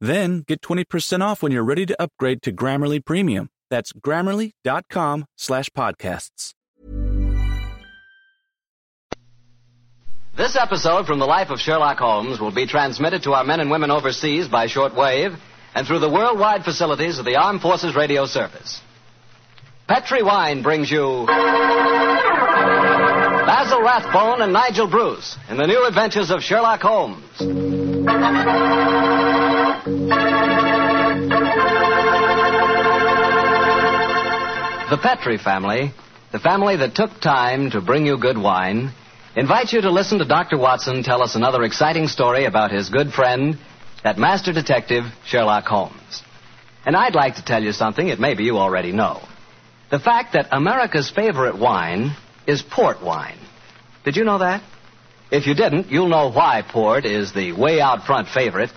Then get 20% off when you're ready to upgrade to Grammarly Premium. That's grammarly.com slash podcasts. This episode from the life of Sherlock Holmes will be transmitted to our men and women overseas by shortwave and through the worldwide facilities of the Armed Forces Radio Service. Petri Wine brings you Basil Rathbone and Nigel Bruce in the new adventures of Sherlock Holmes. The Petri family, the family that took time to bring you good wine, invites you to listen to Dr. Watson tell us another exciting story about his good friend, that master detective, Sherlock Holmes. And I'd like to tell you something that maybe you already know. The fact that America's favorite wine is port wine. Did you know that? If you didn't, you'll know why port is the way out front favorite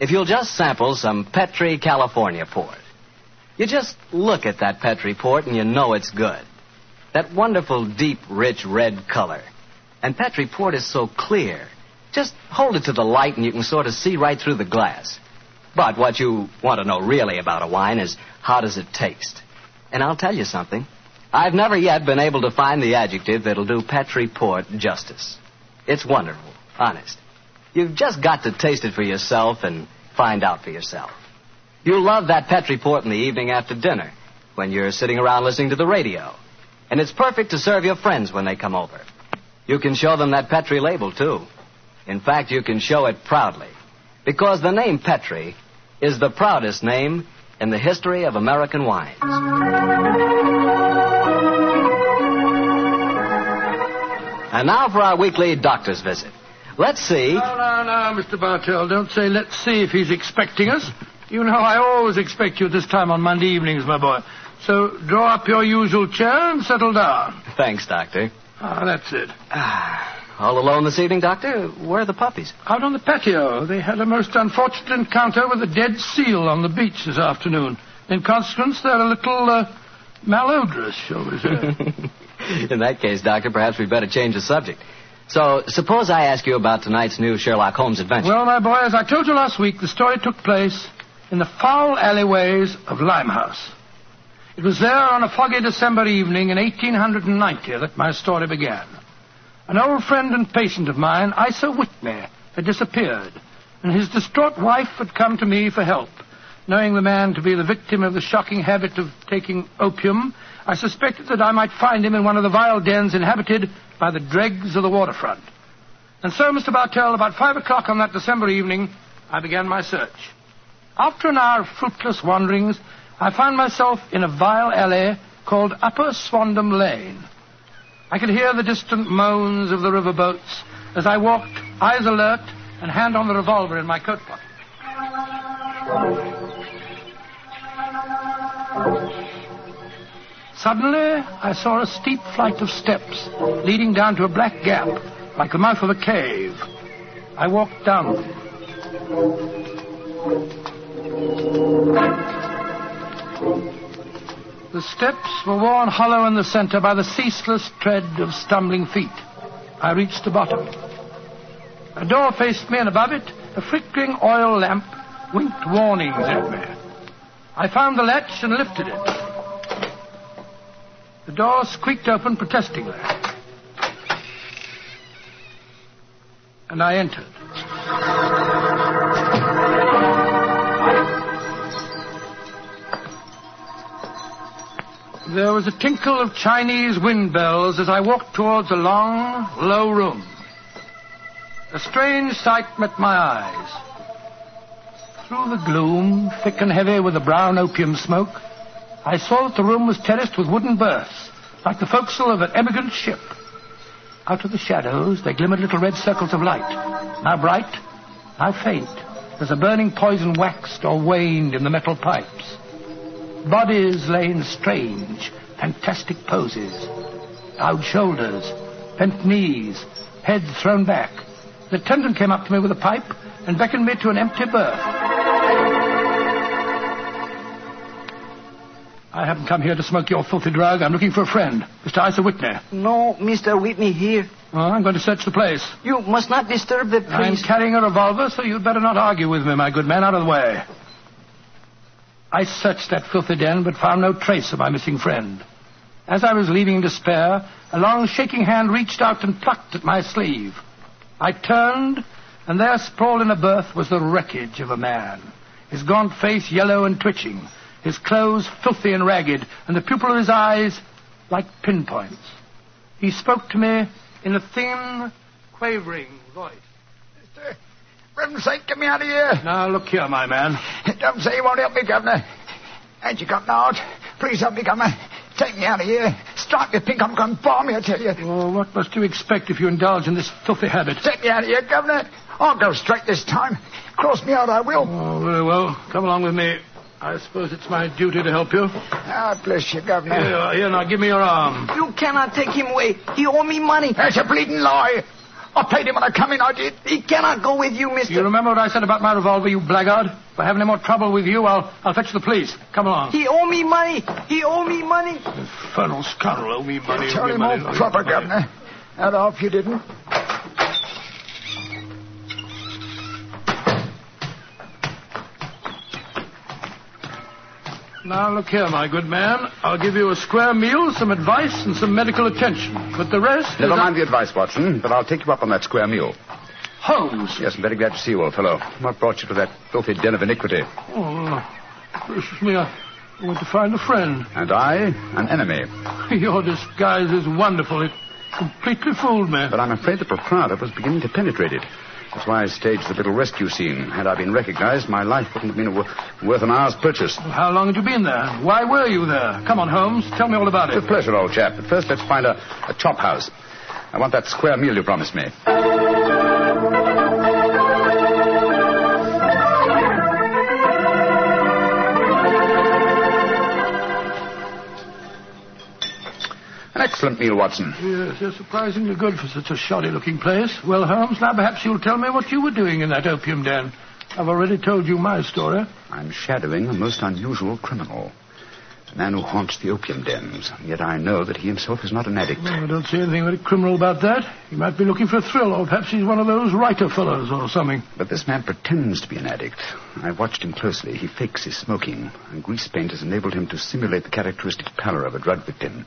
if you'll just sample some Petri California port. You just look at that Petri port and you know it's good. That wonderful, deep, rich red color. And Petri port is so clear. Just hold it to the light and you can sort of see right through the glass. But what you want to know really about a wine is how does it taste? And I'll tell you something. I've never yet been able to find the adjective that'll do Petri port justice. It's wonderful, honest. You've just got to taste it for yourself and find out for yourself. You'll love that Petri port in the evening after dinner when you're sitting around listening to the radio. And it's perfect to serve your friends when they come over. You can show them that Petri label, too. In fact, you can show it proudly. Because the name Petri is the proudest name in the history of American wines. And now for our weekly doctor's visit. Let's see. No, no, no, Mr. Bartell. Don't say let's see if he's expecting us. You know I always expect you at this time on Monday evenings, my boy. So draw up your usual chair and settle down. Thanks, Doctor. Ah, that's it. All alone this evening, Doctor? Where are the puppies? Out on the patio, they had a most unfortunate encounter with a dead seal on the beach this afternoon. In consequence, they're a little uh, malodorous, shall we say. In that case, Doctor, perhaps we'd better change the subject. So, suppose I ask you about tonight's new Sherlock Holmes adventure. well, my boy, as I told you last week, the story took place in the foul alleyways of Limehouse. It was there on a foggy December evening in 1890 that my story began. An old friend and patient of mine, Isa Whitney, had disappeared, and his distraught wife had come to me for help. Knowing the man to be the victim of the shocking habit of taking opium, I suspected that I might find him in one of the vile dens inhabited by the dregs of the waterfront. And so, Mr. Bartell, about five o'clock on that December evening, I began my search. After an hour of fruitless wanderings, I found myself in a vile alley called Upper Swandam Lane. I could hear the distant moans of the river boats as I walked, eyes alert, and hand on the revolver in my coat pocket. Suddenly, I saw a steep flight of steps leading down to a black gap, like the mouth of a cave. I walked down them. The steps were worn hollow in the center by the ceaseless tread of stumbling feet. I reached the bottom. A door faced me, and above it, a flickering oil lamp winked warnings at me. I found the latch and lifted it. The door squeaked open protestingly. And I entered. There was a tinkle of Chinese wind bells as I walked towards a long, low room. A strange sight met my eyes. Through the gloom, thick and heavy with the brown opium smoke, I saw that the room was terraced with wooden berths, like the forecastle of an emigrant ship. Out of the shadows, there glimmered little red circles of light, now bright, now faint, as the burning poison waxed or waned in the metal pipes. Bodies lay in strange, fantastic poses. Bowed shoulders, bent knees, heads thrown back. The attendant came up to me with a pipe and beckoned me to an empty berth. I haven't come here to smoke your filthy drug. I'm looking for a friend, Mr. Isa Whitney. No, Mr. Whitney here. Oh, I'm going to search the place. You must not disturb the I'm priest. carrying a revolver, so you'd better not argue with me, my good man. Out of the way. I searched that filthy den, but found no trace of my missing friend. As I was leaving in despair, a long shaking hand reached out and plucked at my sleeve. I turned, and there, sprawled in a berth, was the wreckage of a man. His gaunt face yellow and twitching, his clothes filthy and ragged, and the pupil of his eyes like pinpoints. He spoke to me in a thin, quavering voice. Mister, for heaven's sake, get me out of here. Now, look here, my man. Don't say you won't help me, Governor. Ain't you got an heart? Please help me, Governor. Take me out of here. Strike me pink, I'm going to bomb me, I tell you. Oh, what must you expect if you indulge in this filthy habit? Take me out of here, Governor. I'll go straight this time. Cross me out, I will. Oh, very well. Come along with me. I suppose it's my duty to help you. Ah, bless you, Governor. Here, here now, give me your arm. You cannot take him away. He owe me money. That's a bleeding lie. I paid him when I come in, I did. He cannot go with you, Mr. You remember what I said about my revolver, you blackguard? If I have any more trouble with you, I'll, I'll fetch the police. Come along. He owe me money. He owe me money. Infernal scoundrel, owe me money. Tell him money, all proper, money. Governor. Out off you didn't. Now, look here, my good man. I'll give you a square meal, some advice, and some medical attention. But the rest Never mind the advice, Watson, but I'll take you up on that square meal. Holmes. Yes, I'm very glad to see you, old fellow. What brought you to that filthy den of iniquity? Oh, gracious me, I went to find a friend. And I, an enemy. Your disguise is wonderful. It completely fooled me. But I'm afraid the proprietor was beginning to penetrate it. That's why I staged the little rescue scene. Had I been recognized, my life wouldn't have been wo- worth an hour's purchase. How long had you been there? Why were you there? Come on, Holmes. Tell me all about it. With pleasure, old chap. But first, let's find a, a chop house. I want that square meal you promised me. An excellent meal, Watson. Yes, you're surprisingly good for such a shoddy-looking place. Well, Holmes, now perhaps you'll tell me what you were doing in that opium den. I've already told you my story. I'm shadowing a most unusual criminal. A man who haunts the opium dens. Yet I know that he himself is not an addict. Oh, I don't see anything very criminal about that. He might be looking for a thrill, or perhaps he's one of those writer fellows or something. But this man pretends to be an addict. I've watched him closely. He fakes his smoking, and grease paint has enabled him to simulate the characteristic pallor of a drug victim.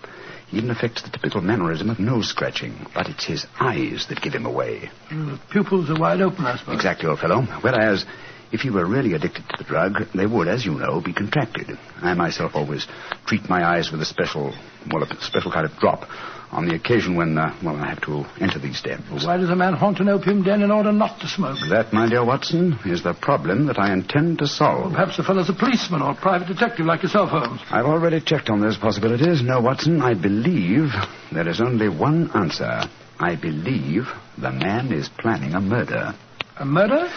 Even affects the typical mannerism of nose scratching, but it's his eyes that give him away. The pupils are wide open, I suppose. Exactly, old fellow. Whereas, if he were really addicted to the drug, they would, as you know, be contracted. I myself always treat my eyes with a special, well, a special kind of drop on the occasion when, uh, well, I have to enter these dens. Why does a man haunt an opium den in order not to smoke? That, my dear Watson, is the problem that I intend to solve. Perhaps the fellow's a policeman or a private detective like yourself, Holmes. I've already checked on those possibilities. No, Watson, I believe there is only one answer. I believe the man is planning a murder. A murder?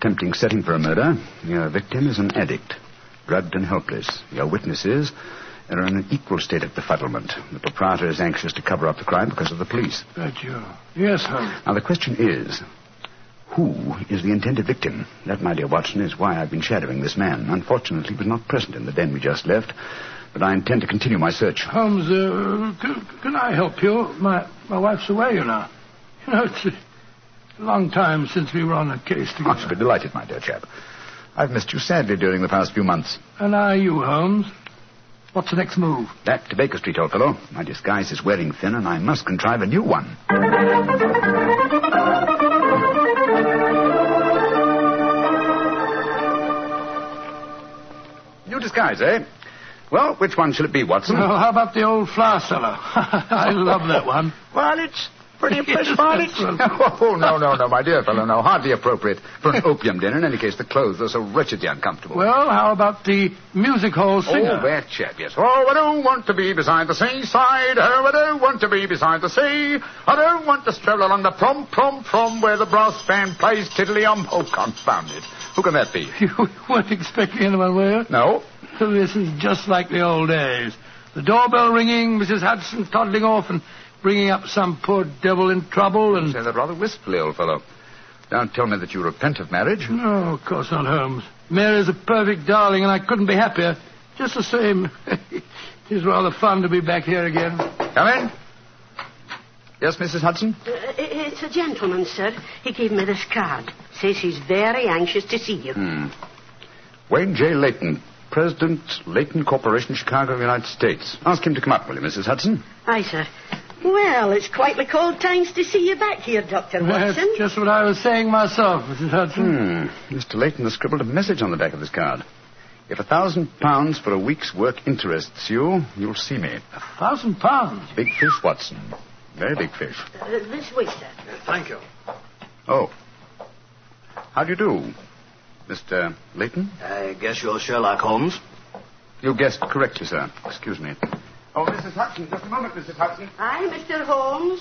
Tempting setting for a murder. Your victim is an addict, drugged and helpless. Your witnesses are in an equal state of befuddlement. The proprietor is anxious to cover up the crime because of the police. Right, you. Yes, Holmes. Now, the question is who is the intended victim? That, my dear Watson, is why I've been shadowing this man. Unfortunately, he was not present in the den we just left, but I intend to continue my search. Holmes, uh, can, can I help you? My my wife's away, you know. You know, it's long time since we were on a case together. I should be delighted, my dear chap. I've missed you sadly during the past few months. And are you, Holmes? What's the next move? Back to Baker Street, old fellow. My disguise is wearing thin, and I must contrive a new one. New disguise, eh? Well, which one shall it be, Watson? Well, how about the old flour seller? I love that one. Well, it's pretty impressive, oh, no, no, no, my dear fellow, no. Hardly appropriate for an opium dinner. In any case, the clothes are so wretchedly uncomfortable. Well, how about the music hall oh, singer? Oh, that chap, yes. Oh, I don't want to be beside the seaside. Oh, I don't want to be beside the sea. I don't want to stroll along the prom, prom, prom where the brass band plays tiddly-um. Oh, confound it. Who can that be? You weren't expecting anyone, were you? No. This is just like the old days. The doorbell ringing, Mrs. Hudson toddling off and bringing up some poor devil in trouble and... Say that rather wistfully, old fellow. Don't tell me that you repent of marriage. No, of course not, Holmes. Mary's a perfect darling, and I couldn't be happier. Just the same. it is rather fun to be back here again. Come in. Yes, Mrs. Hudson? Uh, it's a gentleman, sir. He gave me this card. Says he's very anxious to see you. Hmm. Wayne J. Layton, President, Layton Corporation, Chicago, United States. Ask him to come up, will you, Mrs. Hudson? Aye, sir. Well, it's quite the cold times to see you back here, Dr. That's Watson. just what I was saying myself, Mrs. Hudson. Hmm. Mr. Layton has scribbled a message on the back of this card. If a thousand pounds for a week's work interests you, you'll see me. A thousand pounds. Big fish, Watson. Very big fish. Uh, this way, sir. Thank you. Oh. How do you do, Mr. Layton? I guess you're Sherlock Holmes. You guessed correctly, sir. Excuse me. Oh, Mrs. Hudson, just a moment, Mrs. Hudson. Aye, Mr. Holmes.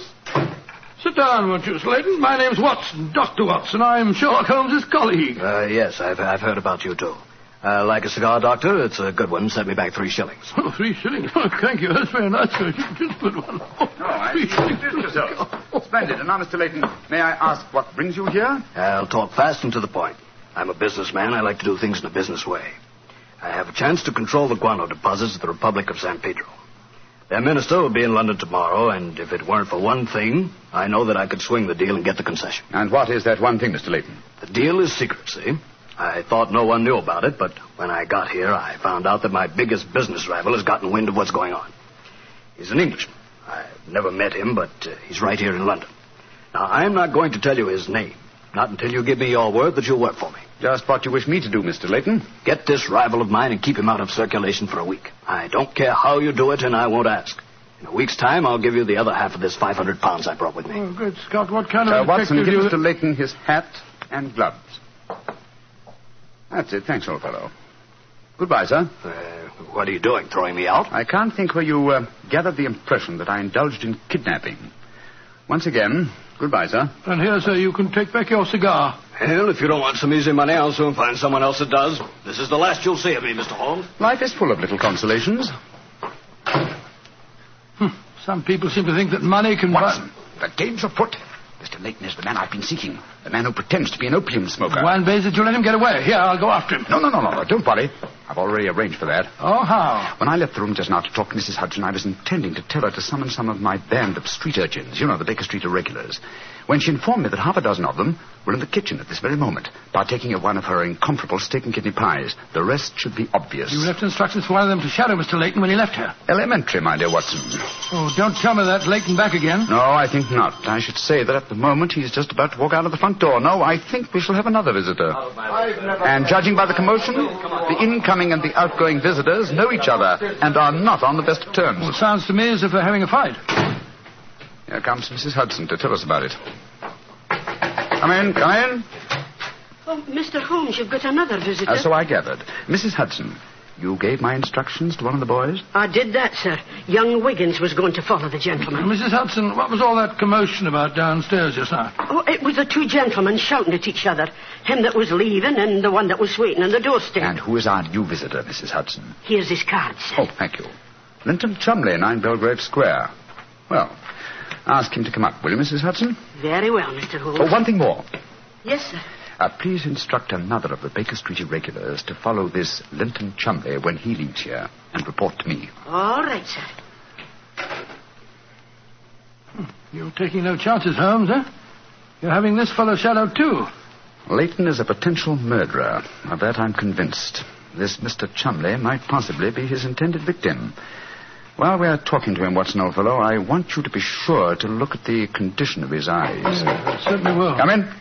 Sit down, won't you, Slayton? My name's Watson, Dr. Watson. I'm Sherlock Holmes's colleague. Uh, yes, I've, I've heard about you, too. Uh, like a cigar, Doctor? It's a good one. Set me back three shillings. Oh, three shillings. Oh, thank you. That's very nice. sir. Just put one. Oh, No, I three shillings. yourself. Splendid. And now, Mr. Layton, may I ask what brings you here? I'll talk fast and to the point. I'm a businessman. I like to do things in a business way. I have a chance to control the guano deposits of the Republic of San Pedro. Their minister will be in London tomorrow, and if it weren't for one thing, I know that I could swing the deal and get the concession. And what is that one thing, Mr. Layton? The deal is secret, see? I thought no one knew about it, but when I got here, I found out that my biggest business rival has gotten wind of what's going on. He's an Englishman. I've never met him, but uh, he's right here in London. Now, I'm not going to tell you his name. Not until you give me your word that you'll work for me. Just what you wish me to do, Mr. Layton. Get this rival of mine and keep him out of circulation for a week. I don't care how you do it, and I won't ask. In a week's time, I'll give you the other half of this 500 pounds I brought with me. Oh, good Scott. What kind Uh, of Watson, detective give you... Mr. Layton his hat and gloves. That's it. Thanks, old fellow. Goodbye, sir. Uh, what are you doing, throwing me out? I can't think where you uh, gathered the impression that I indulged in kidnapping. Once again, goodbye, sir. And here, sir, you can take back your cigar. Hell, if you don't want some easy money, I'll soon find someone else that does. This is the last you'll see of me, Mr. Holmes. Life is full of little consolations. Hmm. Some people seem to think that money can Watson, the game's afoot. Mr. Layton is the man I've been seeking. The man who pretends to be an opium smoker. Wine Bays that you let him get away. Here, I'll go after him. No, no, no, no, no. Don't worry. I've already arranged for that. Oh, how? When I left the room just now to talk to Mrs. Hudson, I was intending to tell her to summon some of my band of street urchins. You know, the Baker Street irregulars. When she informed me that half a dozen of them were in the kitchen at this very moment, partaking of one of her incomparable steak and kidney pies. The rest should be obvious. You left instructions for one of them to shadow Mr. Layton when he left here. Elementary, my dear Watson. Oh, don't tell me that Layton back again. No, I think not. I should say that at the moment he's just about to walk out of the front door. No, I think we shall have another visitor. And judging by the commotion, the incoming and the outgoing visitors know each other and are not on the best of terms. Well, it sounds to me as if they're having a fight. Here comes Mrs. Hudson to tell us about it. Come in, come in. Oh, Mr. Holmes, you've got another visitor. Uh, so I gathered. Mrs. Hudson, you gave my instructions to one of the boys? I did that, sir. Young Wiggins was going to follow the gentleman. Mrs. Hudson, what was all that commotion about downstairs just now? Oh, it was the two gentlemen shouting at each other. Him that was leaving and the one that was waiting on the doorstep. And who is our new visitor, Mrs. Hudson? Here's his card, sir. Oh, thank you. Linton Chumley, 9 Belgrave Square. Well, ask him to come up, will you, Mrs. Hudson? Very well, Mr. Holmes. Oh, one thing more. Yes, sir. Uh, please instruct another of the Baker Street irregulars to follow this Linton Chumley when he leaves here and report to me. All right, sir. You're taking no chances, Holmes, eh? You're having this fellow shadowed, too. Leighton is a potential murderer. Of that I'm convinced. This Mr. Chumley might possibly be his intended victim. While we're talking to him, Watson, old fellow, I want you to be sure to look at the condition of his eyes. I certainly will. Come in.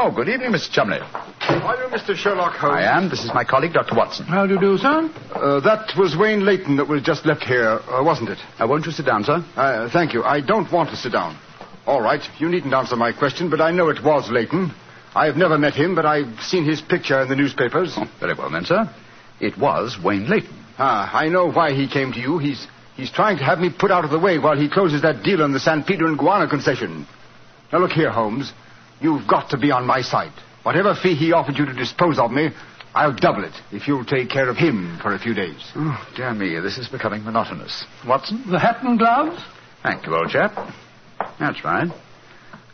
Oh, good evening, Mr. Chumley. Are you Mr. Sherlock Holmes? I am. This is my colleague, Dr. Watson. How do you do, sir? Uh, that was Wayne Layton that was just left here, uh, wasn't it? Uh, won't you sit down, sir? Uh, thank you. I don't want to sit down. All right, you needn't answer my question, but I know it was Layton. I have never met him, but I've seen his picture in the newspapers. Oh, very well, then, sir. It was Wayne Layton. Ah, I know why he came to you. He's he's trying to have me put out of the way while he closes that deal on the San Pedro and guano concession. Now look here, Holmes. You've got to be on my side. Whatever fee he offered you to dispose of me, I'll double it if you'll take care of him for a few days. Oh, dear me, this is becoming monotonous. Watson? The hat and gloves? Thank you, old chap. That's right.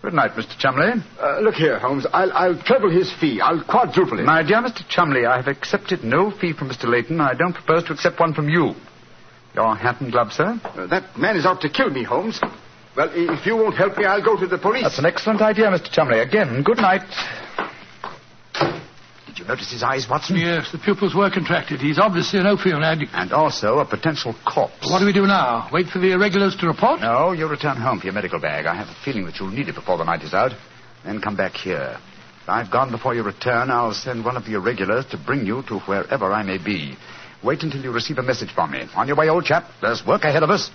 Good night, Mr. Chumley. Uh, look here, Holmes. I'll, I'll treble his fee. I'll quadruple it. My dear Mr. Chumley, I have accepted no fee from Mr. Layton. I don't propose to accept one from you. Your hat and glove, sir? Uh, that man is out to kill me, Holmes. Well, if you won't help me, I'll go to the police. That's an excellent idea, Mr. Chumley. Again, good night. Did you notice his eyes, Watson? Yes, the pupils were contracted. He's obviously an opium addict. And also a potential corpse. What do we do now? Wait for the irregulars to report? No, you return home for your medical bag. I have a feeling that you'll need it before the night is out. Then come back here. If I've gone before you return, I'll send one of the irregulars to bring you to wherever I may be. Wait until you receive a message from me. On your way, old chap. There's work ahead of us.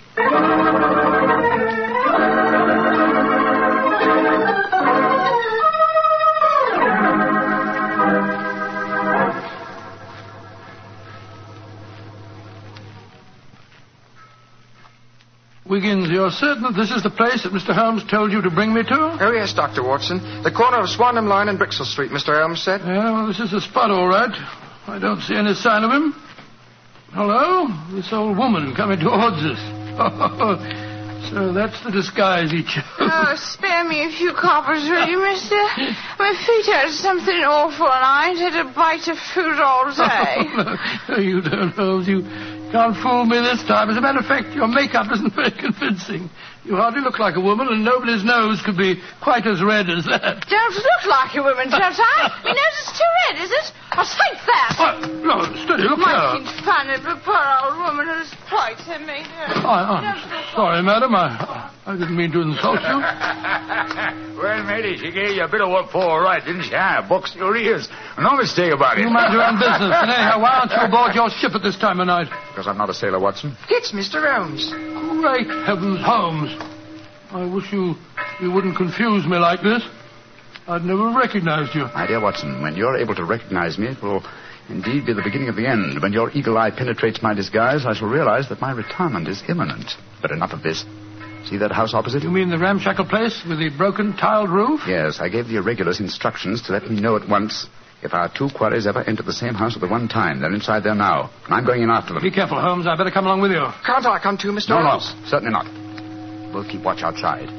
You're certain that this is the place that Mr. Holmes told you to bring me to? Oh, yes, Dr. Watson. The corner of Swandam Lane and Brixton Street, Mr. Holmes said. Yeah, well, this is the spot, all right. I don't see any sign of him. Hello? This old woman coming towards us. so that's the disguise he chose. Oh, spare me a few coppers, will you, mister? My feet hurt something awful, and I ain't had a bite of food all day. Oh, no, you don't, Holmes. You can't fool me this time. As a matter of fact, your makeup isn't very convincing. You hardly look like a woman, and nobody's nose could be quite as red as that. Don't look like a woman, don't I? My nose is too red, is it? I'll take that. What? No, steady, look Making here. fun of a poor old woman who's quite a me. Oh, I'm sorry, madam. I, I didn't mean to insult you. well, matey, she gave you a bit of what for, all right, didn't she? Ah, boxed your ears. No mistake about it. You mind your own business. And anyhow, why aren't you aboard your ship at this time of night? Because I'm not a sailor, Watson. It's Mr. Holmes. Great heavens, Holmes. I wish you you wouldn't confuse me like this. I'd never recognized you. My dear Watson, when you're able to recognize me, it will indeed be the beginning of the end. When your eagle eye penetrates my disguise, I shall realize that my retirement is imminent. But enough of this. See that house opposite? You mean the ramshackle place with the broken tiled roof? Yes, I gave the irregulars instructions to let me know at once if our two quarries ever enter the same house at the one time. They're inside there now, and I'm going in after them. Be careful, Holmes. I'd better come along with you. Can't I come too, Mr. No, no, Holmes? certainly not. We'll keep watch outside.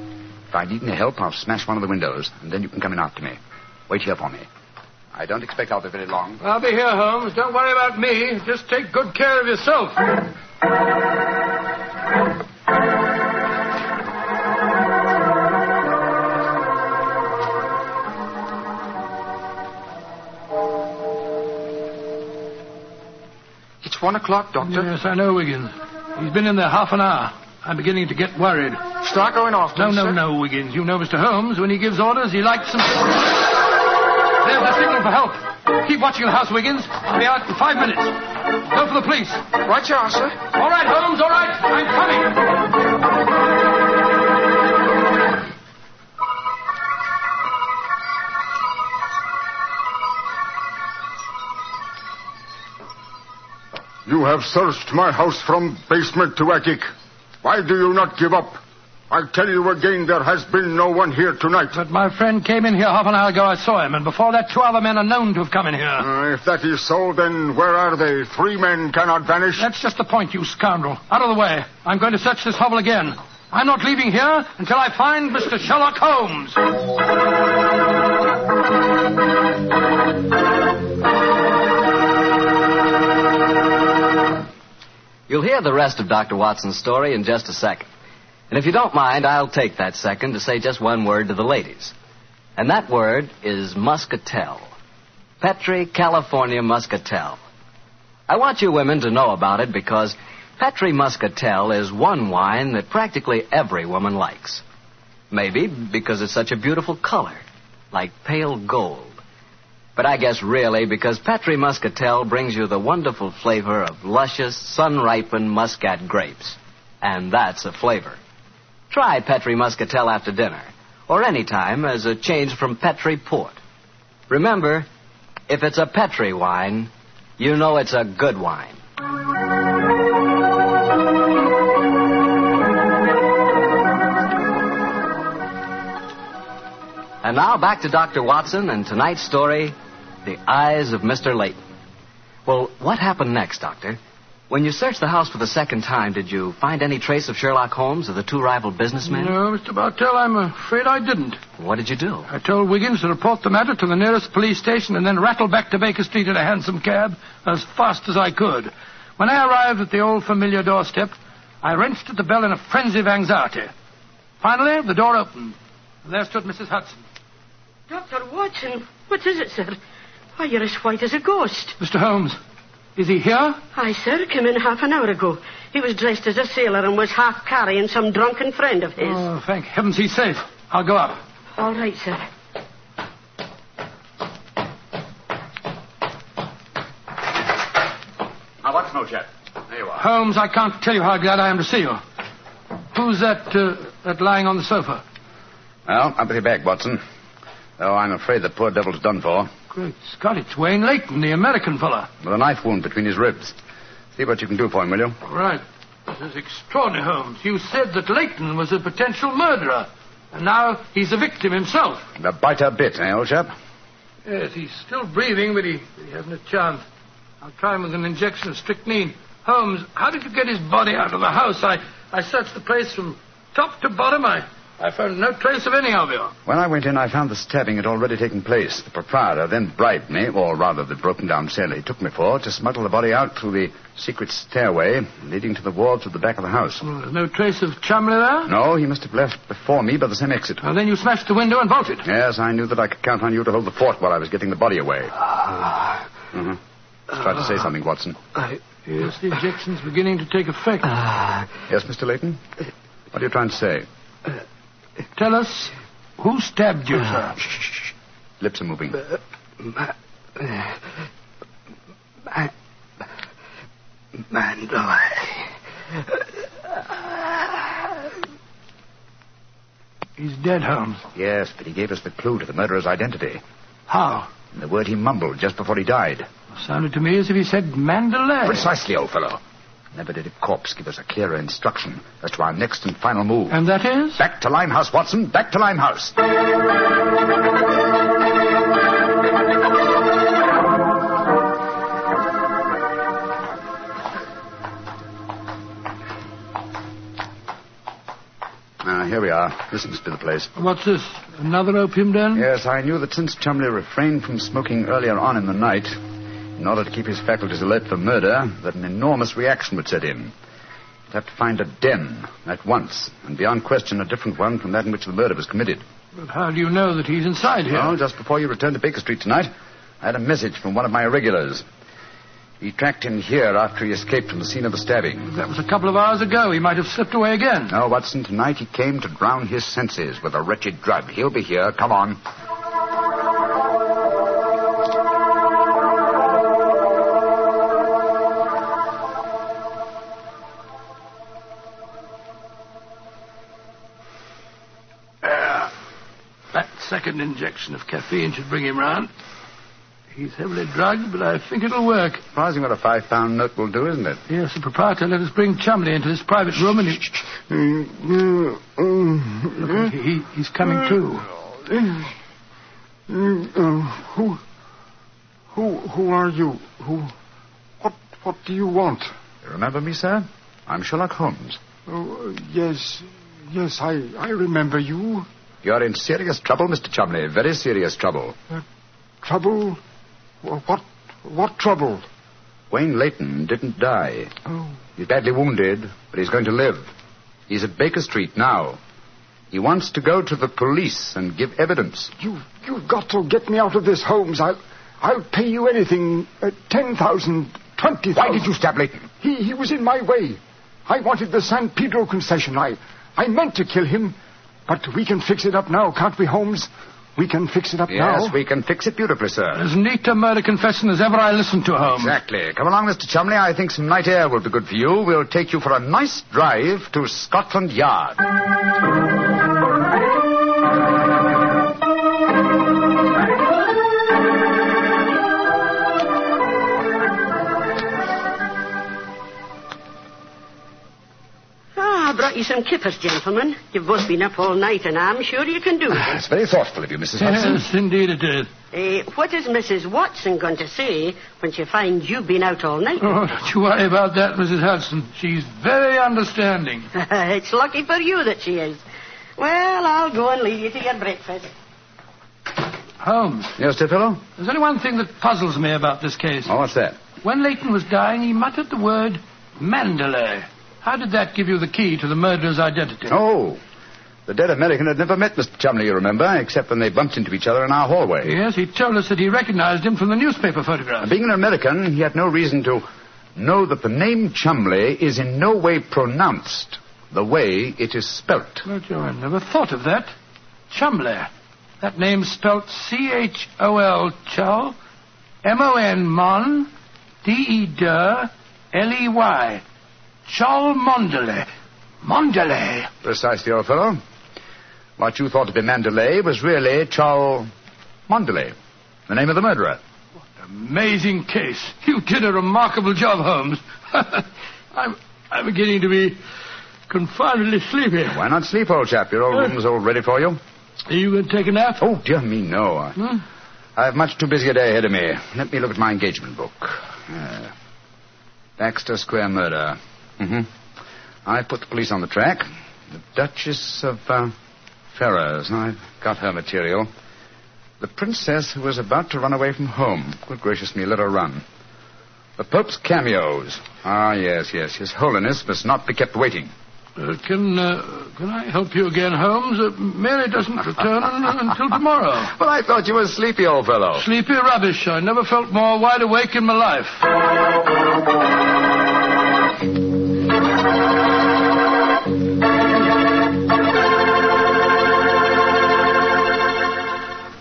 If I need any help, I'll smash one of the windows, and then you can come in after me. Wait here for me. I don't expect I'll be very long. I'll be here, Holmes. Don't worry about me. Just take good care of yourself. It's one o'clock, Doctor. Yes, I know, Wiggins. He's been in there half an hour. I'm beginning to get worried. Start going off, No, please, no, sir. no, Wiggins. You know Mr. Holmes. When he gives orders, he likes them. There's the signal for help. Keep watching the house, Wiggins. I'll be out in five minutes. Go for the police. Right you are, sir. All right, Holmes, all right. I'm coming. You have searched my house from basement to attic. Why do you not give up? I tell you again, there has been no one here tonight. But my friend came in here half an hour ago. I saw him, and before that, two other men are known to have come in here. Uh, if that is so, then where are they? Three men cannot vanish. That's just the point, you scoundrel. Out of the way. I'm going to search this hovel again. I'm not leaving here until I find Mr. Sherlock Holmes. You'll hear the rest of Dr. Watson's story in just a second. And if you don't mind, I'll take that second to say just one word to the ladies. And that word is muscatel. Petri California Muscatel. I want you women to know about it because Petri Muscatel is one wine that practically every woman likes. Maybe because it's such a beautiful color. like pale gold. But I guess really because Petri Muscatel brings you the wonderful flavor of luscious, sun-ripened muscat grapes. And that's a flavor. Try Petri Muscatel after dinner, or any time as a change from Petri Port. Remember, if it's a Petri wine, you know it's a good wine. And now back to Dr. Watson and tonight's story The Eyes of Mr. Layton. Well, what happened next, Doctor? When you searched the house for the second time, did you find any trace of Sherlock Holmes or the two rival businessmen? No, Mr. Bartell, I'm afraid I didn't. What did you do? I told Wiggins to report the matter to the nearest police station and then rattle back to Baker Street in a hansom cab as fast as I could. When I arrived at the old familiar doorstep, I wrenched at the bell in a frenzy of anxiety. Finally, the door opened, and there stood Mrs. Hudson. Dr. Watson, what is it, sir? Why, you're as white as a ghost. Mr. Holmes, is he here? Aye, sir. Came in half an hour ago. He was dressed as a sailor and was half carrying some drunken friend of his. Oh, thank heavens he's safe. I'll go up. All right, sir. Now, what's no chap? There you are. Holmes, I can't tell you how glad I am to see you. Who's that, uh, that lying on the sofa? Well, up with your back, Watson. Though I'm afraid the poor devil's done for. Great Scott, it's Wayne Layton, the American fella. With a knife wound between his ribs. See what you can do for him, will you? Right. This is extraordinary, Holmes. You said that Layton was a potential murderer. And now he's a victim himself. The biter bit, eh, old chap? Yes, he's still breathing, but he, he hasn't a chance. I'll try him with an injection of strychnine. Holmes, how did you get his body out of the house? I, I searched the place from top to bottom. I, I found no trace of any of you. When I went in, I found the stabbing had already taken place. The proprietor then bribed me, or rather the broken down cellar he took me for, to smuggle the body out through the secret stairway leading to the wards at the back of the house. Well, there's no trace of Chumley there? No, he must have left before me by the same exit. Well, then you smashed the window and bolted. Yes, I knew that I could count on you to hold the fort while I was getting the body away. Ah. Mm-hmm. Try to say ah. something, Watson. I... Yes, the injection's beginning to take effect. Yes, Mr. Layton? Uh, what are you trying to say? Uh, Tell us, who stabbed you, sir? Ah, shh. shh, shh. Lips are moving. Uh, Mandalay. He's dead, Holmes. Yes, but he gave us the clue to the murderer's identity. How? The word he mumbled just before he died. Sounded to me as if he said Mandalay. Precisely, old fellow. Never did a corpse give us a clearer instruction as to our next and final move. And that is? Back to Limehouse, Watson. Back to Limehouse. Ah, here we are. This must be the place. What's this? Another opium den? Yes, I knew that since Chumley refrained from smoking earlier on in the night, in order to keep his faculties alert for murder, that an enormous reaction would set in. You'd have to find a den at once, and beyond question a different one from that in which the murder was committed. But how do you know that he's inside here? Well, just before you returned to Baker Street tonight, I had a message from one of my irregulars. He tracked him here after he escaped from the scene of the stabbing. That was a couple of hours ago. He might have slipped away again. No, Watson, tonight he came to drown his senses with a wretched drug. He'll be here. Come on. Second injection of caffeine should bring him round. He's heavily drugged, but I think it'll work. Surprising what a five pound note will do, isn't it? Yes, the proprietor let us bring Chumley into this private room and he. Look, he, he's coming too. who, who, who are you? Who, what, what do you want? You remember me, sir? I'm Sherlock Holmes. Oh, yes, yes, I, I remember you. You're in serious trouble, Mr. Chumley. Very serious trouble. Uh, trouble? What, what trouble? Wayne Layton didn't die. Oh. He's badly wounded, but he's going to live. He's at Baker Street now. He wants to go to the police and give evidence. You, you've got to get me out of this, Holmes. I'll, I'll pay you anything. Uh, ten thousand, twenty thousand. Why did you stab Layton? He, he was in my way. I wanted the San Pedro concession. I, I meant to kill him, but we can fix it up now, can't we, Holmes? We can fix it up Yes, now. Yes, we can fix it beautifully, sir. As neat a murder confession as ever I listened to, Holmes. Exactly. Come along, Mr. Chumley. I think some night air will be good for you. We'll take you for a nice drive to Scotland Yard. I brought you some kippers, gentlemen. You've both been up all night, and I'm sure you can do it. It's very thoughtful of you, Mrs. Hudson. Yes, indeed it is. Uh, what is Mrs. Watson going to say when she finds you've been out all night? Oh, don't you worry about that, Mrs. Hudson. She's very understanding. it's lucky for you that she is. Well, I'll go and leave you to your breakfast. Holmes, Yes, dear fellow? there's only one thing that puzzles me about this case. Oh, what's that? When Leighton was dying, he muttered the word Mandalay. How did that give you the key to the murderer's identity? Oh, the dead American had never met Mr. Chumley, you remember, except when they bumped into each other in our hallway. Yes, he told us that he recognized him from the newspaper photograph. Being an American, he had no reason to know that the name Chumley is in no way pronounced the way it is spelt. But you, I never thought of that. Chumley. That name's spelt C-H-O-L, Chol, M-O-N, Mon, D-E-D-E-R, L-E-Y. Chol Mondele. Mondele. Precisely, old fellow. What you thought to be Mandalay was really Charles Mondele, the name of the murderer. What an amazing case. You did a remarkable job, Holmes. I'm, I'm beginning to be confoundedly sleepy. Why not sleep, old chap? Your old room's all ready for you. Are you going to take a nap? Oh, dear me, no. I- Hmm? I have much too busy a day ahead of me. Let me look at my engagement book. Uh, Baxter Square murder. Mm-hmm. I put the police on the track. The Duchess of uh, Ferrers. I've got her material. The princess who was about to run away from home. Good gracious me, let her run. The Pope's cameos. Ah, yes, yes. His Holiness must not be kept waiting. Uh, can uh, can I help you again, Holmes? Uh, Mary doesn't return until tomorrow. Well, I thought you were sleepy, old fellow. Sleepy rubbish. I never felt more wide awake in my life.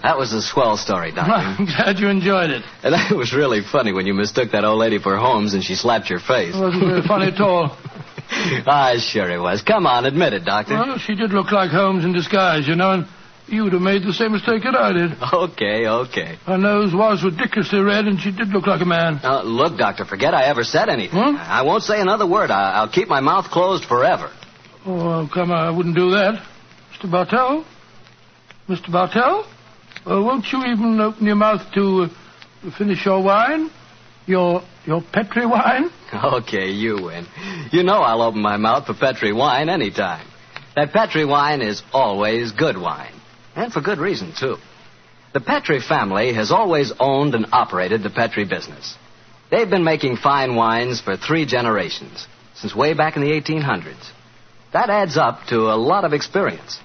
That was a swell story, Doctor. I'm glad you enjoyed it. and that was really funny when you mistook that old lady for Holmes and she slapped your face. It wasn't very funny at all. ah, sure it was. Come on, admit it, Doctor. Well, she did look like Holmes in disguise, you know, and you'd have made the same mistake that I did. Okay, okay. Her nose was ridiculously red, and she did look like a man. Uh, look, Doctor, forget I ever said anything. Hmm? I won't say another word. I- I'll keep my mouth closed forever. Oh, come on, I wouldn't do that. Mr. Bartell? Mr. Bartell? Uh, won't you even open your mouth to uh, finish your wine? Your your Petri wine? Okay, you win. You know I'll open my mouth for Petri wine anytime. That Petri wine is always good wine. And for good reason, too. The Petri family has always owned and operated the Petri business. They've been making fine wines for three generations, since way back in the 1800s. That adds up to a lot of experience.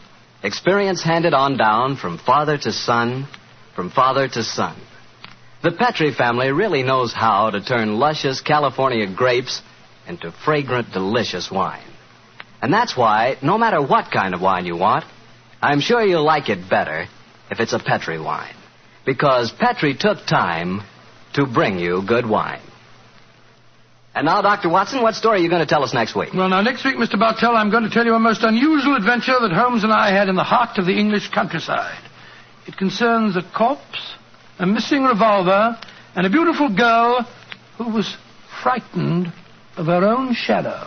Experience handed on down from father to son, from father to son. The Petri family really knows how to turn luscious California grapes into fragrant, delicious wine. And that's why, no matter what kind of wine you want, I'm sure you'll like it better if it's a Petri wine. Because Petri took time to bring you good wine. And now, Dr. Watson, what story are you going to tell us next week? Well, now, next week, Mr. Bartell, I'm going to tell you a most unusual adventure that Holmes and I had in the heart of the English countryside. It concerns a corpse, a missing revolver, and a beautiful girl who was frightened of her own shadow.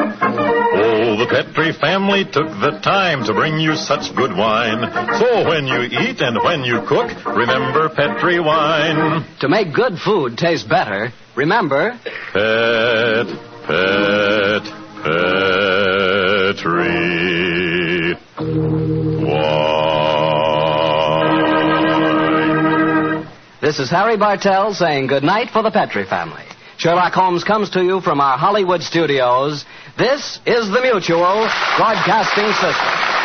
Oh, the Petri family took the time to bring you such good wine. So when you eat and when you cook, remember Petri wine. To make good food taste better, remember. Pet, pet, Petri. Wine. This is Harry Bartell saying good night for the Petri family. Sherlock Holmes comes to you from our Hollywood studios. This is the Mutual Broadcasting System.